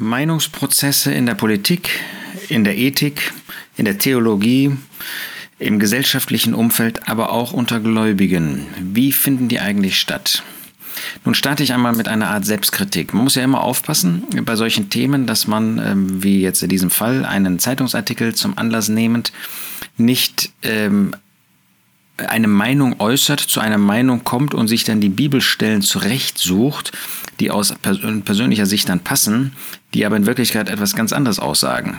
Meinungsprozesse in der Politik, in der Ethik, in der Theologie, im gesellschaftlichen Umfeld, aber auch unter Gläubigen. Wie finden die eigentlich statt? Nun starte ich einmal mit einer Art Selbstkritik. Man muss ja immer aufpassen bei solchen Themen, dass man, ähm, wie jetzt in diesem Fall, einen Zeitungsartikel zum Anlass nehmend, nicht ähm, eine Meinung äußert, zu einer Meinung kommt und sich dann die Bibelstellen zurechtsucht, die aus persönlicher Sicht dann passen, die aber in Wirklichkeit etwas ganz anderes aussagen.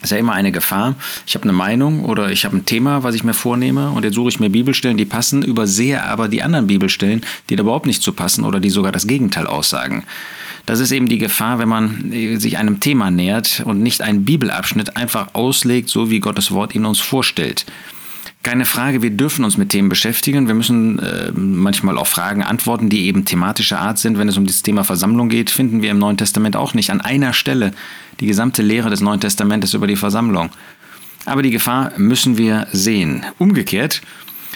Das ist ja immer eine Gefahr. Ich habe eine Meinung oder ich habe ein Thema, was ich mir vornehme und jetzt suche ich mir Bibelstellen, die passen, übersehe aber die anderen Bibelstellen, die da überhaupt nicht zu passen oder die sogar das Gegenteil aussagen. Das ist eben die Gefahr, wenn man sich einem Thema nähert und nicht einen Bibelabschnitt einfach auslegt, so wie Gottes Wort ihn uns vorstellt. Keine Frage, wir dürfen uns mit Themen beschäftigen. Wir müssen äh, manchmal auch Fragen antworten, die eben thematischer Art sind. Wenn es um das Thema Versammlung geht, finden wir im Neuen Testament auch nicht an einer Stelle die gesamte Lehre des Neuen Testamentes über die Versammlung. Aber die Gefahr müssen wir sehen. Umgekehrt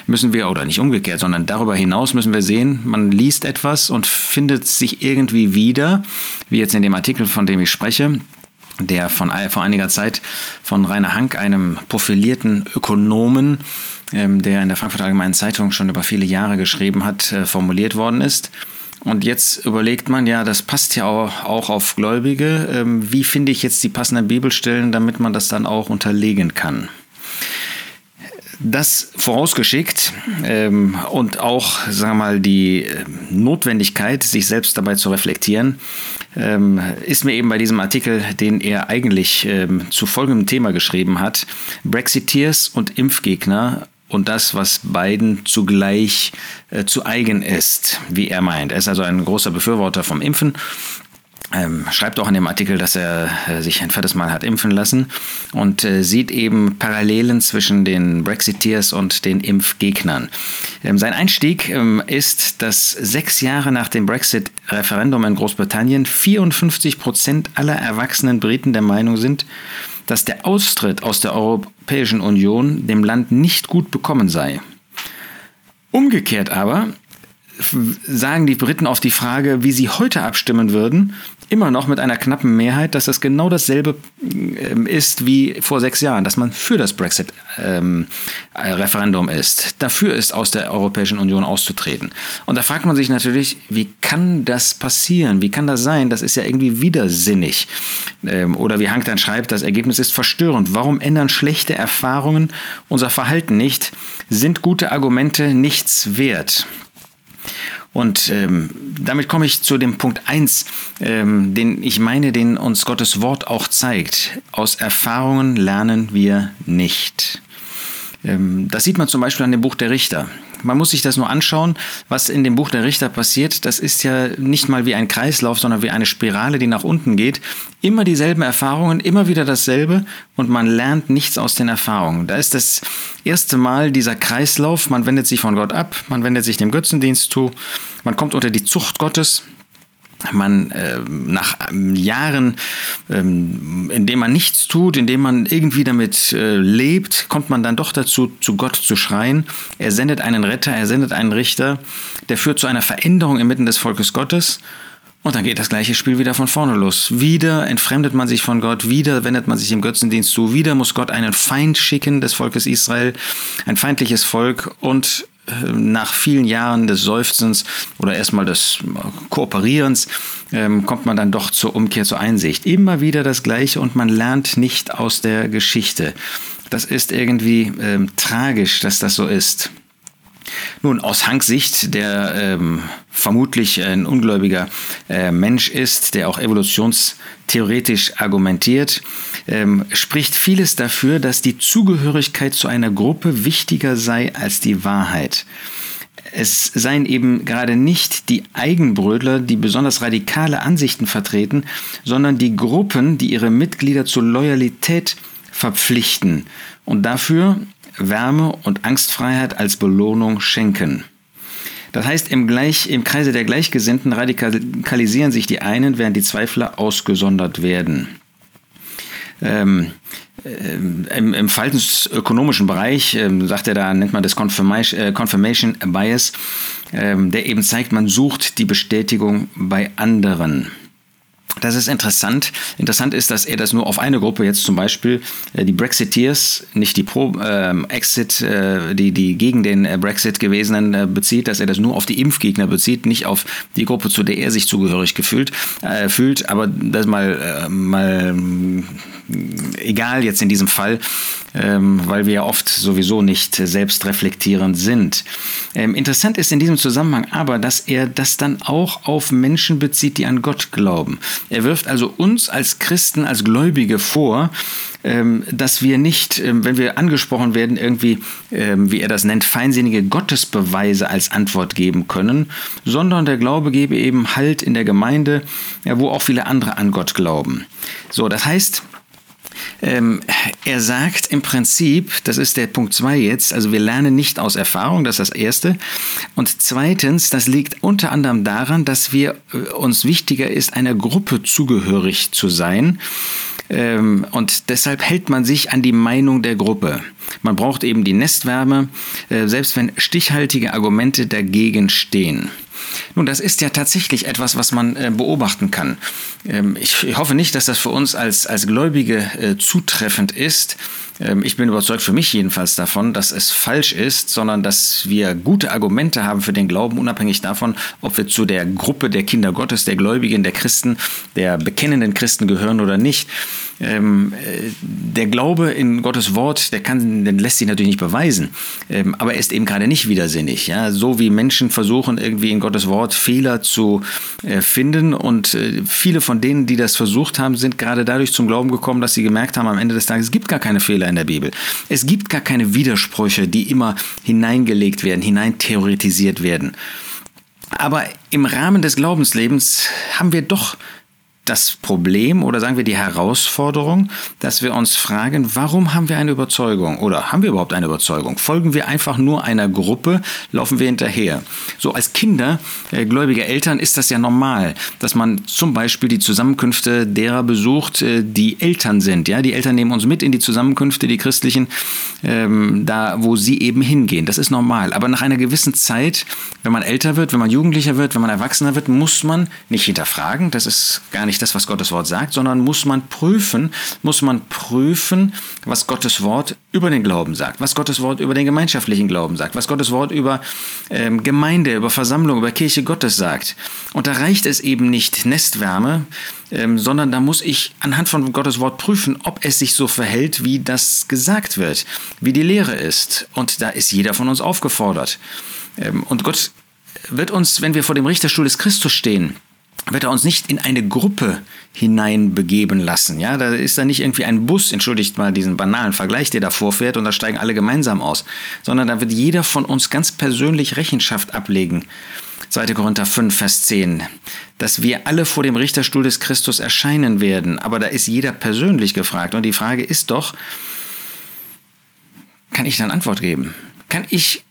müssen wir, oder nicht umgekehrt, sondern darüber hinaus müssen wir sehen, man liest etwas und findet sich irgendwie wieder, wie jetzt in dem Artikel, von dem ich spreche, der von, vor einiger Zeit von Rainer Hank, einem profilierten Ökonomen, ähm, der in der Frankfurter Allgemeinen Zeitung schon über viele Jahre geschrieben hat, äh, formuliert worden ist. Und jetzt überlegt man, ja, das passt ja auch, auf Gläubige. Ähm, wie finde ich jetzt die passenden Bibelstellen, damit man das dann auch unterlegen kann? Das vorausgeschickt ähm, und auch, sagen wir mal, die äh, Notwendigkeit, sich selbst dabei zu reflektieren, ähm, ist mir eben bei diesem Artikel, den er eigentlich ähm, zu folgendem Thema geschrieben hat, Brexiteers und Impfgegner und das, was beiden zugleich äh, zu eigen ist, wie er meint. Er ist also ein großer Befürworter vom Impfen ähm, schreibt auch in dem Artikel, dass er äh, sich ein viertes Mal hat impfen lassen und äh, sieht eben Parallelen zwischen den Brexiteers und den Impfgegnern. Ähm, sein Einstieg ähm, ist, dass sechs Jahre nach dem Brexit-Referendum in Großbritannien 54 Prozent aller erwachsenen Briten der Meinung sind, dass der Austritt aus der Europäischen Union dem Land nicht gut bekommen sei. Umgekehrt aber sagen die Briten auf die Frage, wie sie heute abstimmen würden, immer noch mit einer knappen Mehrheit, dass das genau dasselbe ähm, ist wie vor sechs Jahren, dass man für das Brexit-Referendum ähm, ist, dafür ist, aus der Europäischen Union auszutreten. Und da fragt man sich natürlich, wie kann das passieren? Wie kann das sein? Das ist ja irgendwie widersinnig. Ähm, oder wie Hank dann schreibt, das Ergebnis ist verstörend. Warum ändern schlechte Erfahrungen unser Verhalten nicht? Sind gute Argumente nichts wert? Und ähm, damit komme ich zu dem Punkt 1, ähm, den ich meine, den uns Gottes Wort auch zeigt. Aus Erfahrungen lernen wir nicht. Ähm, das sieht man zum Beispiel an dem Buch der Richter. Man muss sich das nur anschauen, was in dem Buch der Richter passiert. Das ist ja nicht mal wie ein Kreislauf, sondern wie eine Spirale, die nach unten geht. Immer dieselben Erfahrungen, immer wieder dasselbe und man lernt nichts aus den Erfahrungen. Da ist das erste Mal dieser Kreislauf, man wendet sich von Gott ab, man wendet sich dem Götzendienst zu, man kommt unter die Zucht Gottes, man äh, nach ähm, Jahren, ähm, in dem man nichts tut, in dem man irgendwie damit äh, lebt, kommt man dann doch dazu, zu Gott zu schreien. Er sendet einen Retter, er sendet einen Richter, der führt zu einer Veränderung inmitten des Volkes Gottes. Und dann geht das gleiche Spiel wieder von vorne los. Wieder entfremdet man sich von Gott, wieder wendet man sich im Götzendienst zu, wieder muss Gott einen Feind schicken des Volkes Israel, ein feindliches Volk und nach vielen Jahren des Seufzens oder erstmal des Kooperierens ähm, kommt man dann doch zur Umkehr, zur Einsicht. Immer wieder das Gleiche und man lernt nicht aus der Geschichte. Das ist irgendwie ähm, tragisch, dass das so ist. Nun, aus Hanks Sicht, der ähm, vermutlich ein ungläubiger äh, Mensch ist, der auch evolutionstheoretisch argumentiert, ähm, spricht vieles dafür, dass die Zugehörigkeit zu einer Gruppe wichtiger sei als die Wahrheit. Es seien eben gerade nicht die Eigenbrödler, die besonders radikale Ansichten vertreten, sondern die Gruppen, die ihre Mitglieder zur Loyalität verpflichten und dafür Wärme und Angstfreiheit als Belohnung schenken. Das heißt, im, Gleich, im Kreise der Gleichgesinnten radikalisieren sich die einen, während die Zweifler ausgesondert werden. Ähm, ähm, im, im verhaltensökonomischen Bereich, ähm, sagt er da, nennt man das Confirmation, äh, Confirmation Bias, ähm, der eben zeigt, man sucht die Bestätigung bei anderen. Das ist interessant. Interessant ist, dass er das nur auf eine Gruppe, jetzt zum Beispiel äh, die Brexiteers, nicht die Pro-Exit, äh, die, die gegen den äh, Brexit gewesenen äh, bezieht, dass er das nur auf die Impfgegner bezieht, nicht auf die Gruppe, zu der er sich zugehörig gefühlt, äh, fühlt. Aber das mal, äh, mal egal jetzt in diesem Fall, ähm, weil wir ja oft sowieso nicht selbst reflektierend sind. Ähm, interessant ist in diesem Zusammenhang aber, dass er das dann auch auf Menschen bezieht, die an Gott glauben. Er wirft also uns als Christen, als Gläubige vor, ähm, dass wir nicht, ähm, wenn wir angesprochen werden, irgendwie, ähm, wie er das nennt, feinsinnige Gottesbeweise als Antwort geben können, sondern der Glaube gebe eben Halt in der Gemeinde, wo auch viele andere an Gott glauben. So, das heißt, ähm, er sagt im Prinzip, das ist der Punkt 2 jetzt, also wir lernen nicht aus Erfahrung, das ist das Erste. Und zweitens, das liegt unter anderem daran, dass wir äh, uns wichtiger ist, einer Gruppe zugehörig zu sein. Ähm, und deshalb hält man sich an die Meinung der Gruppe. Man braucht eben die Nestwärme, äh, selbst wenn stichhaltige Argumente dagegen stehen. Nun, das ist ja tatsächlich etwas, was man äh, beobachten kann. Ähm, ich, hoffe nicht, dass das für uns als, als Gläubige äh, zutreffend ist. Ähm, ich bin überzeugt für mich jedenfalls davon, dass es falsch ist, sondern dass wir gute Argumente haben für den Glauben, unabhängig davon, ob wir zu der Gruppe der Kinder Gottes, der Gläubigen, der Christen, der bekennenden Christen gehören oder nicht. Ähm, äh, der Glaube in Gottes Wort, der kann, den lässt sich natürlich nicht beweisen, ähm, aber er ist eben gerade nicht widersinnig. Ja? So wie Menschen versuchen, irgendwie in Gottes Wort Fehler zu äh, finden und äh, viele von denen, die das versucht haben, sind gerade dadurch zum Glauben gekommen, dass sie gemerkt haben, am Ende des Tages es gibt gar keine Fehler in der Bibel. Es gibt gar keine Widersprüche, die immer hineingelegt werden, hineintheoretisiert werden. Aber im Rahmen des Glaubenslebens haben wir doch das Problem oder sagen wir die Herausforderung, dass wir uns fragen, warum haben wir eine Überzeugung oder haben wir überhaupt eine Überzeugung? Folgen wir einfach nur einer Gruppe, laufen wir hinterher? So als Kinder äh, gläubiger Eltern ist das ja normal, dass man zum Beispiel die Zusammenkünfte derer besucht, äh, die Eltern sind. Ja, die Eltern nehmen uns mit in die Zusammenkünfte, die christlichen, ähm, da wo sie eben hingehen. Das ist normal. Aber nach einer gewissen Zeit, wenn man älter wird, wenn man Jugendlicher wird, wenn man Erwachsener wird, muss man nicht hinterfragen. Das ist gar nicht nicht das, was Gottes Wort sagt, sondern muss man prüfen, muss man prüfen, was Gottes Wort über den Glauben sagt, was Gottes Wort über den gemeinschaftlichen Glauben sagt, was Gottes Wort über ähm, Gemeinde, über Versammlung, über Kirche Gottes sagt. Und da reicht es eben nicht Nestwärme, ähm, sondern da muss ich anhand von Gottes Wort prüfen, ob es sich so verhält, wie das gesagt wird, wie die Lehre ist. Und da ist jeder von uns aufgefordert. Ähm, und Gott wird uns, wenn wir vor dem Richterstuhl des Christus stehen, wird er uns nicht in eine Gruppe hineinbegeben lassen. Ja, da ist da nicht irgendwie ein Bus, entschuldigt mal diesen banalen Vergleich, der da vorfährt und da steigen alle gemeinsam aus, sondern da wird jeder von uns ganz persönlich Rechenschaft ablegen. 2. Korinther 5, Vers 10, dass wir alle vor dem Richterstuhl des Christus erscheinen werden. Aber da ist jeder persönlich gefragt. Und die Frage ist doch, kann ich dann Antwort geben? Kann ich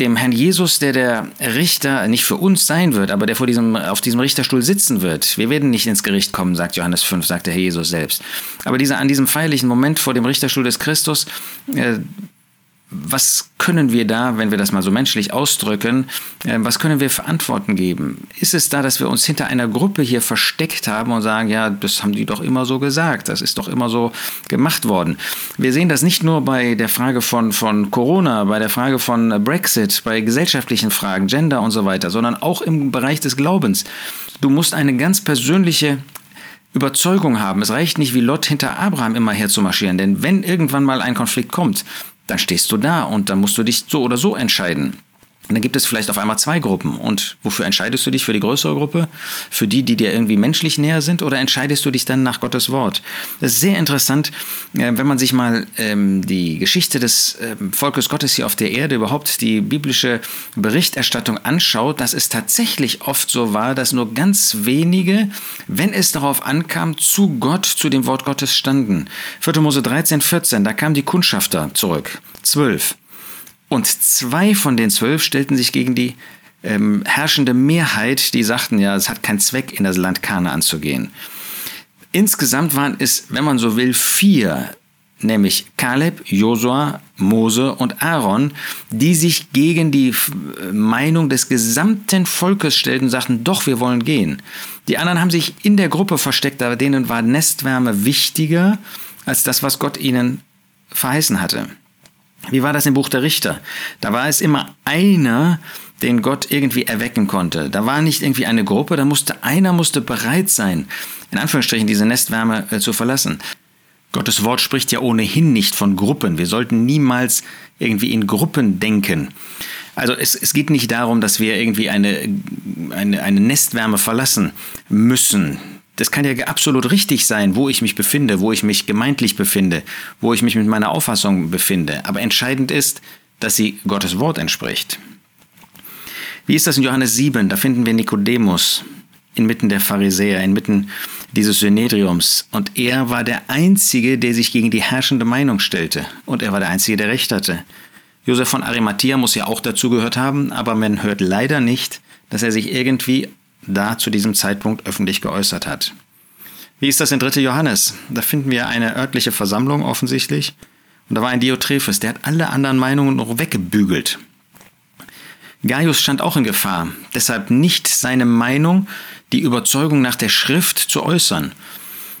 dem Herrn Jesus, der der Richter nicht für uns sein wird, aber der vor diesem, auf diesem Richterstuhl sitzen wird. Wir werden nicht ins Gericht kommen, sagt Johannes 5, sagt der Herr Jesus selbst. Aber dieser, an diesem feierlichen Moment vor dem Richterstuhl des Christus, äh, was können wir da, wenn wir das mal so menschlich ausdrücken, äh, was können wir für Antworten geben? Ist es da, dass wir uns hinter einer Gruppe hier versteckt haben und sagen, ja, das haben die doch immer so gesagt, das ist doch immer so gemacht worden? Wir sehen das nicht nur bei der Frage von, von Corona, bei der Frage von Brexit, bei gesellschaftlichen Fragen, Gender und so weiter, sondern auch im Bereich des Glaubens. Du musst eine ganz persönliche Überzeugung haben. Es reicht nicht, wie Lot hinter Abraham immer herzumarschieren, denn wenn irgendwann mal ein Konflikt kommt, dann stehst du da und dann musst du dich so oder so entscheiden. Und dann gibt es vielleicht auf einmal zwei Gruppen. Und wofür entscheidest du dich? Für die größere Gruppe? Für die, die dir irgendwie menschlich näher sind? Oder entscheidest du dich dann nach Gottes Wort? Das ist sehr interessant, äh, wenn man sich mal ähm, die Geschichte des ähm, Volkes Gottes hier auf der Erde, überhaupt die biblische Berichterstattung anschaut, dass es tatsächlich oft so war, dass nur ganz wenige, wenn es darauf ankam, zu Gott, zu dem Wort Gottes standen. 4. Mose 13, 14, da kamen die Kundschafter zurück. Zwölf. Und zwei von den zwölf stellten sich gegen die ähm, herrschende Mehrheit, die sagten, ja, es hat keinen Zweck, in das Land Kana anzugehen. Insgesamt waren es, wenn man so will, vier nämlich Kaleb, Josua, Mose und Aaron, die sich gegen die Meinung des gesamten Volkes stellten und sagten, doch, wir wollen gehen. Die anderen haben sich in der Gruppe versteckt, aber denen war Nestwärme wichtiger als das, was Gott ihnen verheißen hatte. Wie war das im Buch der Richter? Da war es immer einer, den Gott irgendwie erwecken konnte. Da war nicht irgendwie eine Gruppe, da musste einer musste bereit sein, in Anführungsstrichen diese Nestwärme äh, zu verlassen. Gottes Wort spricht ja ohnehin nicht von Gruppen. Wir sollten niemals irgendwie in Gruppen denken. Also es, es geht nicht darum, dass wir irgendwie eine, eine, eine Nestwärme verlassen müssen. Das kann ja absolut richtig sein, wo ich mich befinde, wo ich mich gemeintlich befinde, wo ich mich mit meiner Auffassung befinde. Aber entscheidend ist, dass sie Gottes Wort entspricht. Wie ist das in Johannes 7? Da finden wir Nikodemus inmitten der Pharisäer, inmitten dieses Synedriums. Und er war der Einzige, der sich gegen die herrschende Meinung stellte. Und er war der Einzige, der Recht hatte. Josef von Arimathea muss ja auch dazugehört haben, aber man hört leider nicht, dass er sich irgendwie da zu diesem Zeitpunkt öffentlich geäußert hat. Wie ist das in 3. Johannes? Da finden wir eine örtliche Versammlung offensichtlich. Und da war ein Diotrephes, der hat alle anderen Meinungen noch weggebügelt. Gaius stand auch in Gefahr, deshalb nicht seine Meinung, die Überzeugung nach der Schrift zu äußern.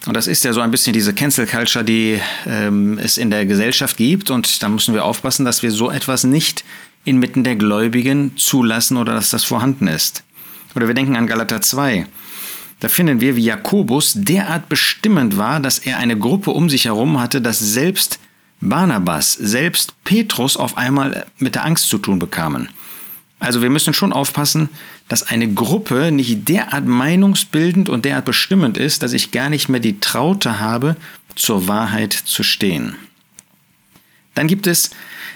Und das ist ja so ein bisschen diese Cancel Culture, die ähm, es in der Gesellschaft gibt. Und da müssen wir aufpassen, dass wir so etwas nicht inmitten der Gläubigen zulassen oder dass das vorhanden ist. Oder wir denken an Galater 2. Da finden wir, wie Jakobus derart bestimmend war, dass er eine Gruppe um sich herum hatte, dass selbst Barnabas, selbst Petrus auf einmal mit der Angst zu tun bekamen. Also wir müssen schon aufpassen, dass eine Gruppe nicht derart meinungsbildend und derart bestimmend ist, dass ich gar nicht mehr die Traute habe, zur Wahrheit zu stehen. Dann gibt es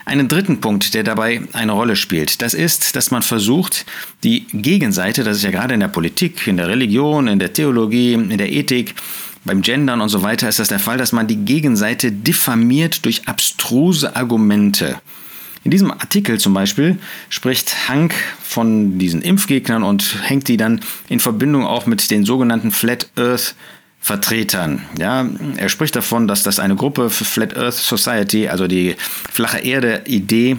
einen dritten Punkt, der dabei eine Rolle spielt. Das ist, dass man versucht, die Gegenseite, das ist ja gerade in der Politik, in der Religion, in der Theologie, in der Ethik, beim Gendern und so weiter ist das der Fall, dass man die Gegenseite diffamiert durch abstruse Argumente. In diesem Artikel zum Beispiel spricht Hank von diesen Impfgegnern und hängt die dann in Verbindung auch mit den sogenannten Flat Earth Vertretern. Ja, er spricht davon, dass das eine Gruppe für Flat Earth Society, also die flache Erde Idee,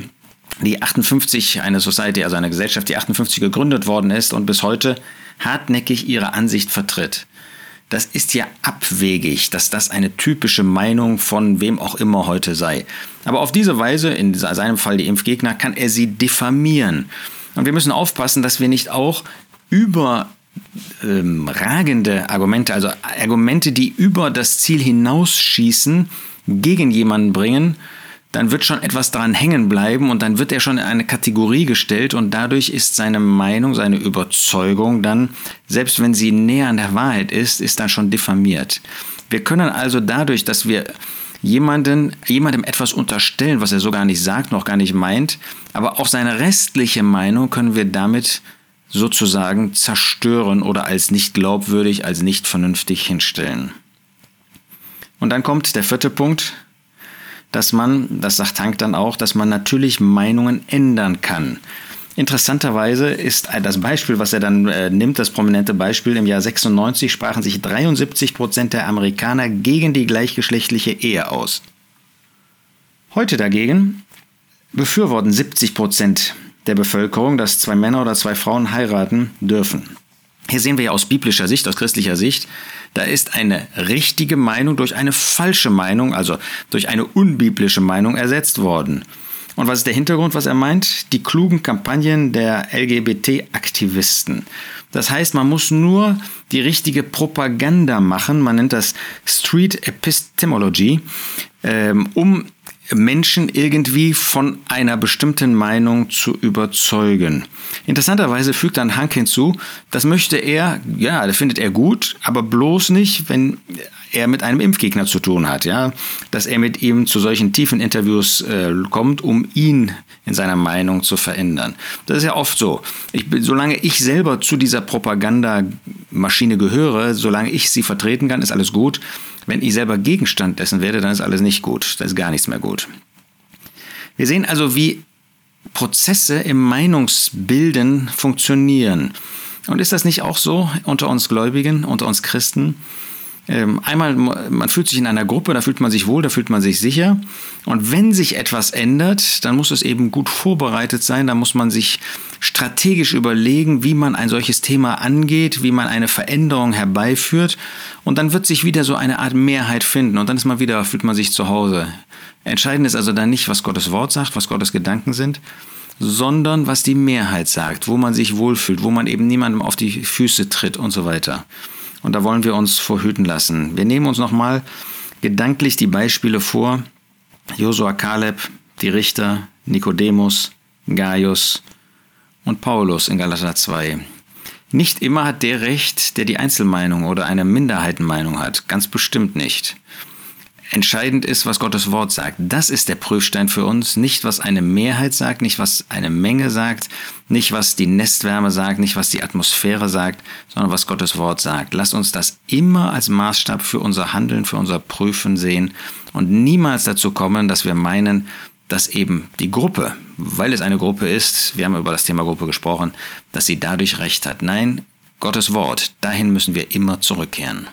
die 58 eine Society, also eine Gesellschaft, die 58 gegründet worden ist und bis heute hartnäckig ihre Ansicht vertritt. Das ist ja abwegig, dass das eine typische Meinung von wem auch immer heute sei. Aber auf diese Weise, in seinem Fall die Impfgegner, kann er sie diffamieren. Und wir müssen aufpassen, dass wir nicht auch über ähm, ragende Argumente, also Argumente, die über das Ziel hinausschießen, gegen jemanden bringen, dann wird schon etwas daran hängen bleiben und dann wird er schon in eine Kategorie gestellt und dadurch ist seine Meinung, seine Überzeugung dann, selbst wenn sie näher an der Wahrheit ist, ist dann schon diffamiert. Wir können also dadurch, dass wir jemanden, jemandem etwas unterstellen, was er so gar nicht sagt, noch gar nicht meint, aber auch seine restliche Meinung können wir damit sozusagen zerstören oder als nicht glaubwürdig, als nicht vernünftig hinstellen. Und dann kommt der vierte Punkt, dass man, das sagt Hank dann auch, dass man natürlich Meinungen ändern kann. Interessanterweise ist das Beispiel, was er dann äh, nimmt, das prominente Beispiel, im Jahr 96 sprachen sich 73 Prozent der Amerikaner gegen die gleichgeschlechtliche Ehe aus. Heute dagegen befürworten 70 Prozent der Bevölkerung, dass zwei Männer oder zwei Frauen heiraten dürfen. Hier sehen wir ja aus biblischer Sicht, aus christlicher Sicht, da ist eine richtige Meinung durch eine falsche Meinung, also durch eine unbiblische Meinung ersetzt worden. Und was ist der Hintergrund, was er meint? Die klugen Kampagnen der LGBT-Aktivisten. Das heißt, man muss nur die richtige Propaganda machen, man nennt das Street Epistemology, ähm, um Menschen irgendwie von einer bestimmten Meinung zu überzeugen. Interessanterweise fügt dann Hank hinzu, das möchte er, ja, das findet er gut, aber bloß nicht, wenn er mit einem Impfgegner zu tun hat, ja, dass er mit ihm zu solchen tiefen Interviews äh, kommt, um ihn in seiner Meinung zu verändern. Das ist ja oft so. Ich, solange ich selber zu dieser Propagandamaschine gehöre, solange ich sie vertreten kann, ist alles gut. Wenn ich selber Gegenstand dessen werde, dann ist alles nicht gut. Da ist gar nichts mehr gut. Wir sehen also, wie Prozesse im Meinungsbilden funktionieren. Und ist das nicht auch so unter uns Gläubigen, unter uns Christen? ähm, einmal, man fühlt sich in einer Gruppe, da fühlt man sich wohl, da fühlt man sich sicher. Und wenn sich etwas ändert, dann muss es eben gut vorbereitet sein, da muss man sich strategisch überlegen, wie man ein solches Thema angeht, wie man eine Veränderung herbeiführt. Und dann wird sich wieder so eine Art Mehrheit finden und dann ist man wieder, fühlt man sich zu Hause. Entscheidend ist also dann nicht, was Gottes Wort sagt, was Gottes Gedanken sind, sondern was die Mehrheit sagt, wo man sich wohlfühlt, wo man eben niemandem auf die Füße tritt und so weiter. Und da wollen wir uns vorhüten lassen. Wir nehmen uns nochmal gedanklich die Beispiele vor. Josua Kaleb, die Richter, Nikodemus, Gaius und Paulus in Galater 2. Nicht immer hat der Recht, der die Einzelmeinung oder eine Minderheitenmeinung hat. Ganz bestimmt nicht. Entscheidend ist, was Gottes Wort sagt. Das ist der Prüfstein für uns. Nicht, was eine Mehrheit sagt, nicht, was eine Menge sagt, nicht, was die Nestwärme sagt, nicht, was die Atmosphäre sagt, sondern was Gottes Wort sagt. Lasst uns das immer als Maßstab für unser Handeln, für unser Prüfen sehen und niemals dazu kommen, dass wir meinen, dass eben die Gruppe, weil es eine Gruppe ist, wir haben über das Thema Gruppe gesprochen, dass sie dadurch recht hat. Nein, Gottes Wort, dahin müssen wir immer zurückkehren.